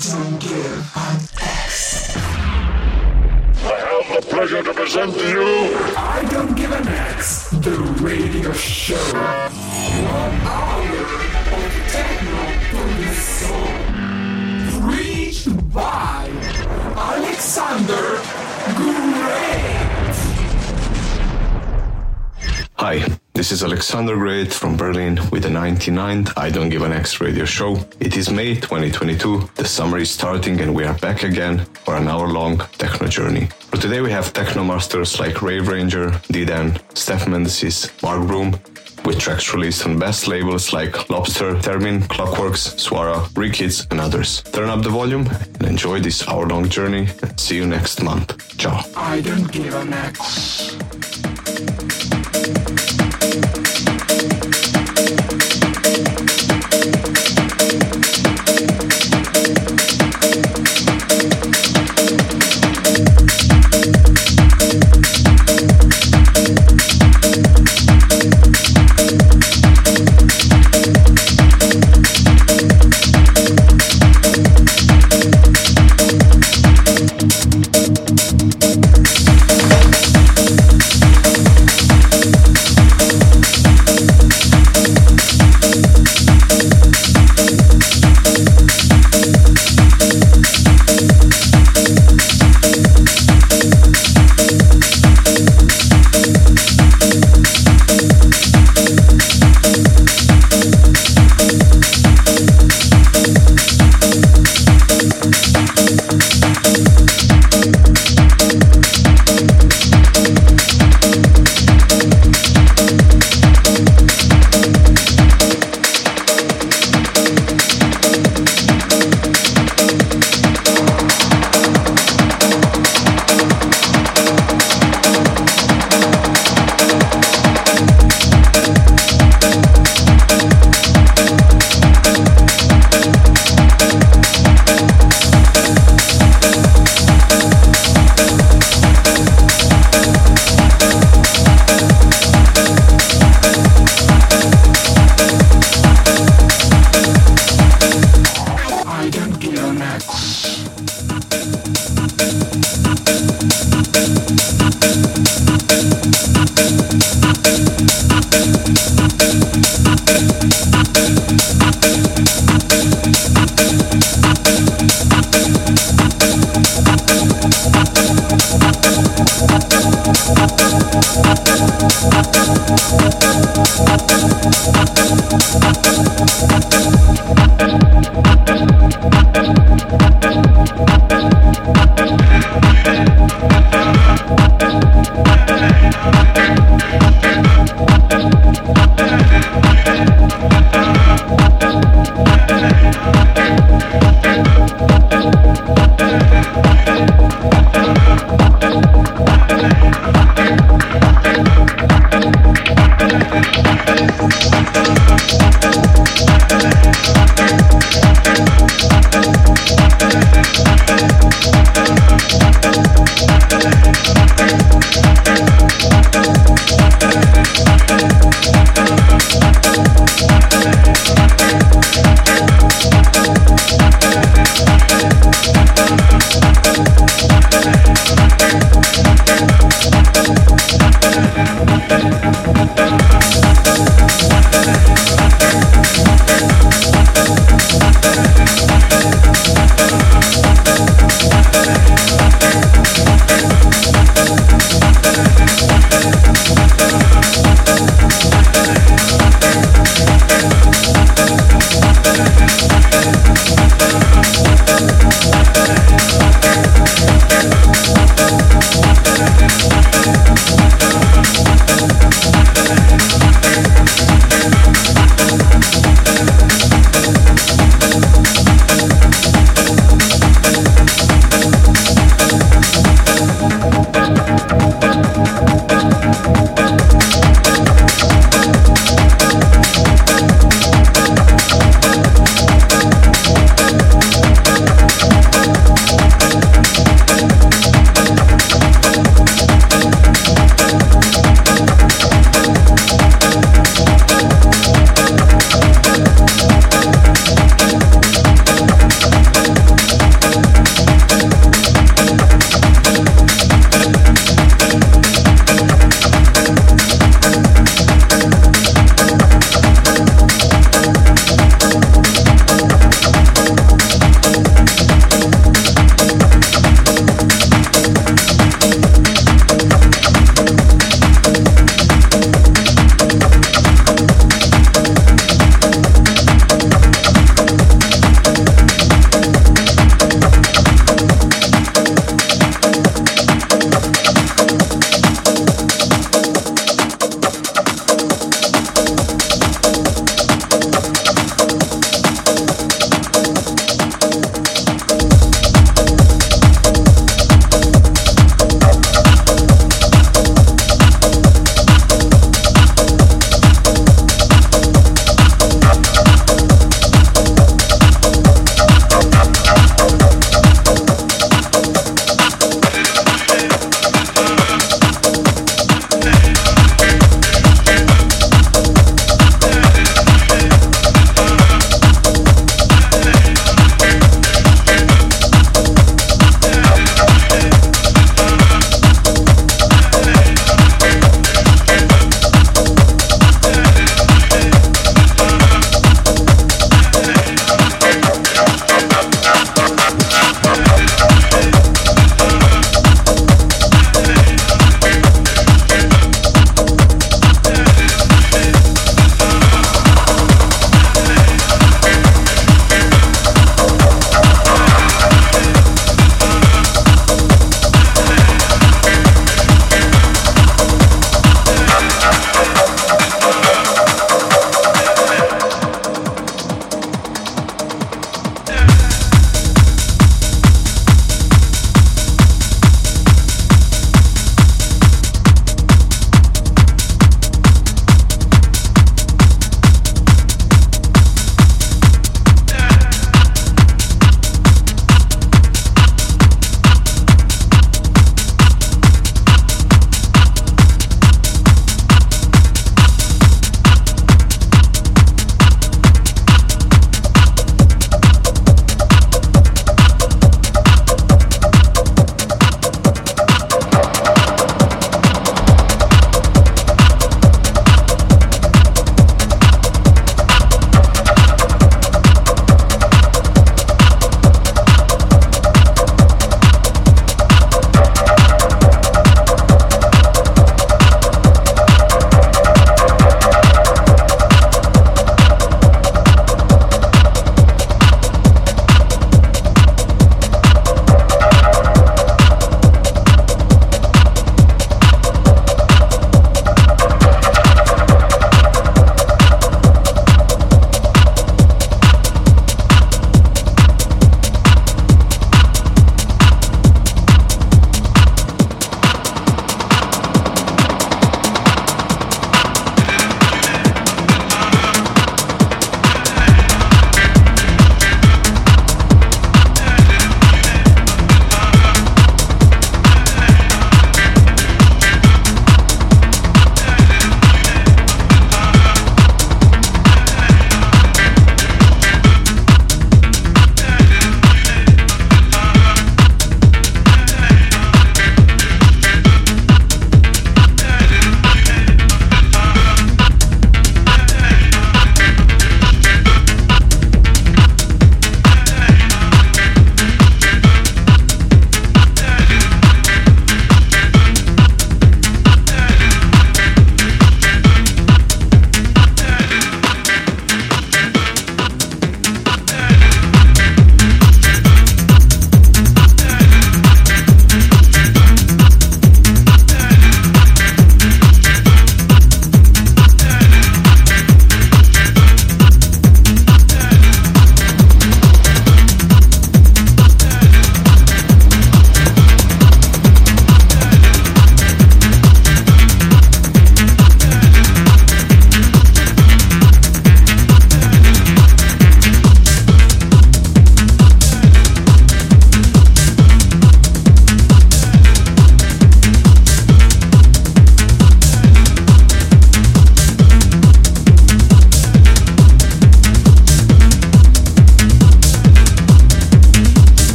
don't give an X. I have the pleasure to present to you I don't give an X. The radio show. One hour of techno for the soul. Reached by Alexander Gray. This is Alexander Gray from Berlin with the 99th I Don't Give an X radio show. It is May 2022, the summer is starting and we are back again for an hour long techno journey. For today we have techno masters like Rave Ranger, Didan, Steph Mendesis, Mark Broom, with tracks released on best labels like Lobster Theremin, Clockworks, Swara, Rikids, and others. Turn up the volume and enjoy this hour long journey see you next month. Ciao. I don't give an X.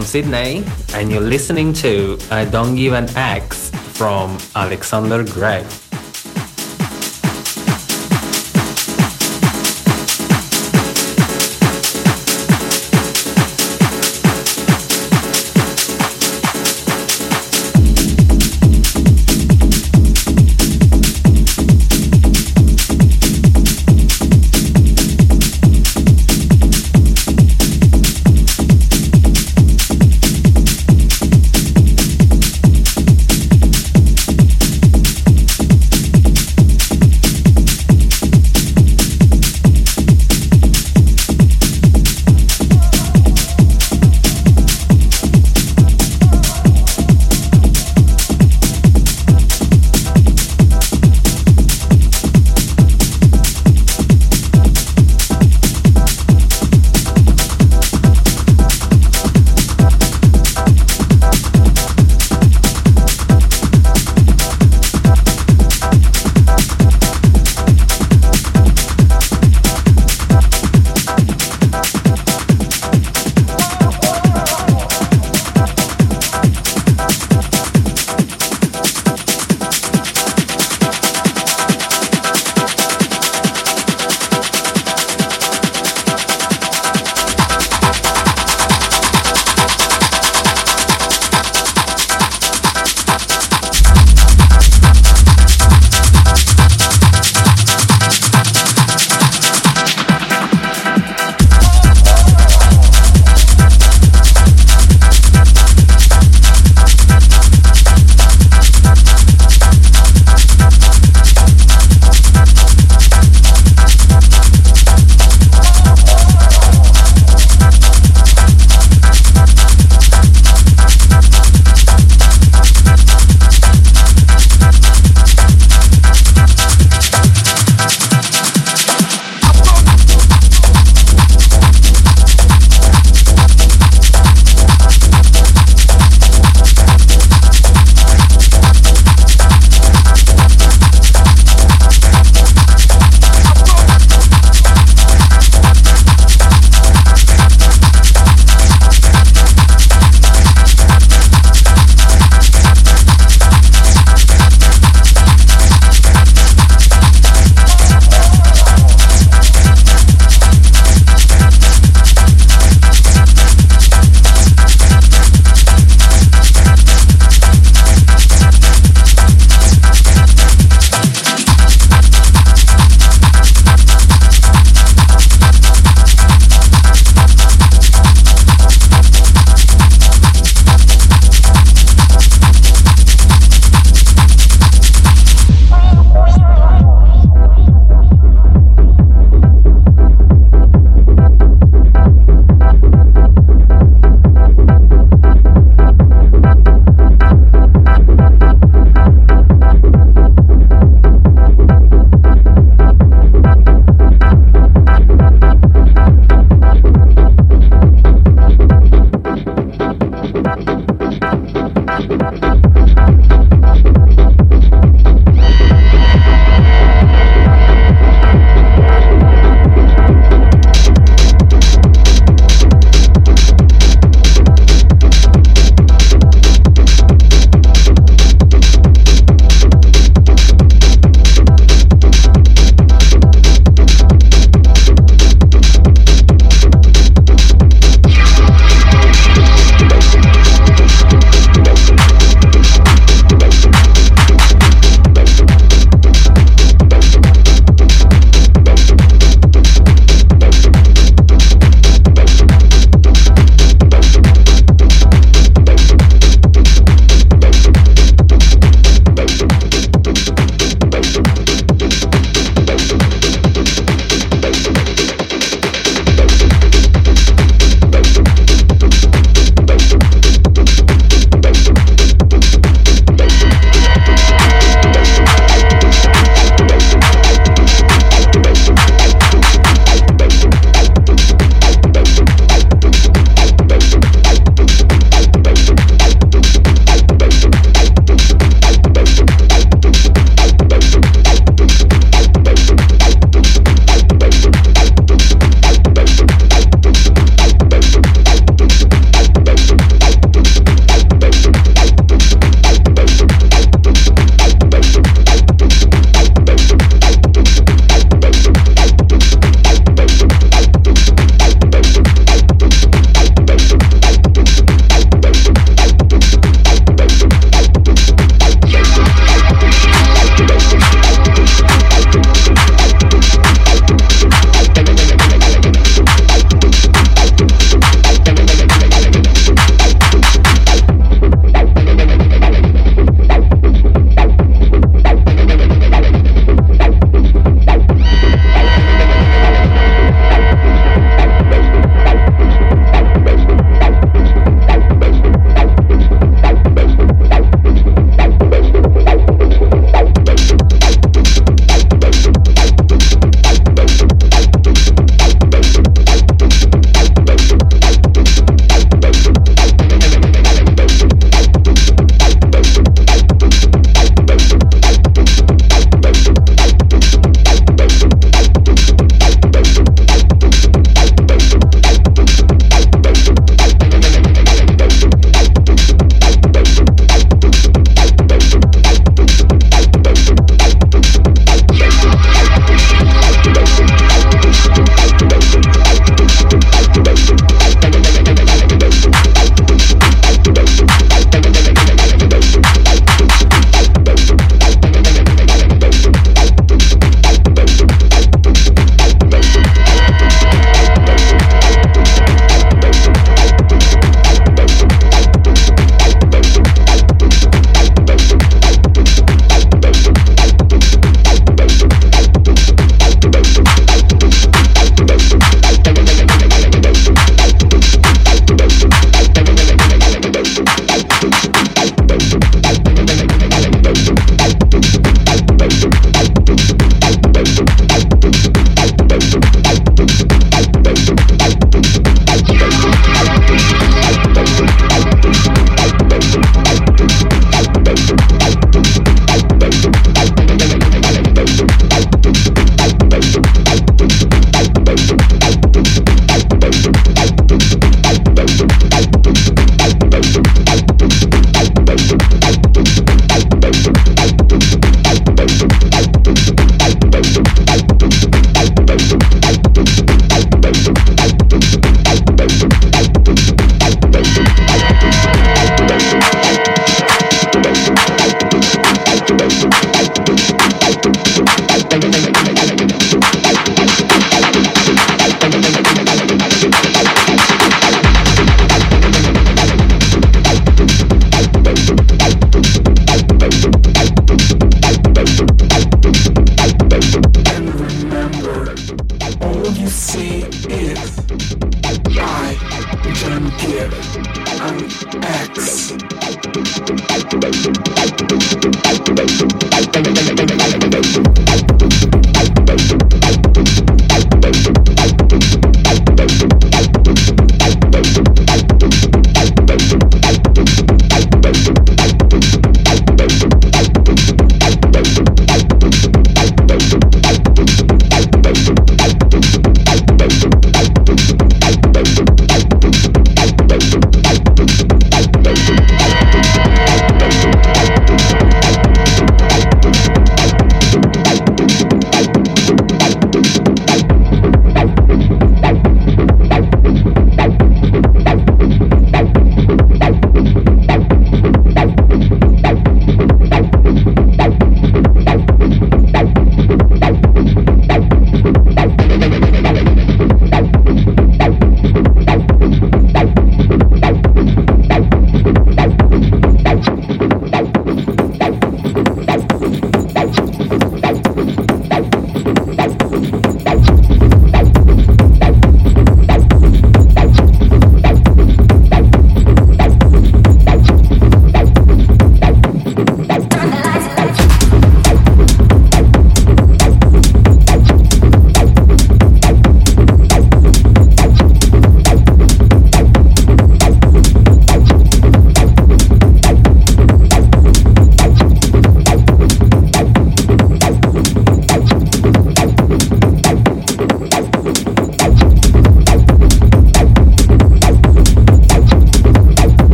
from Sydney, and you're listening to I Don't Give an X from Alexander Gray.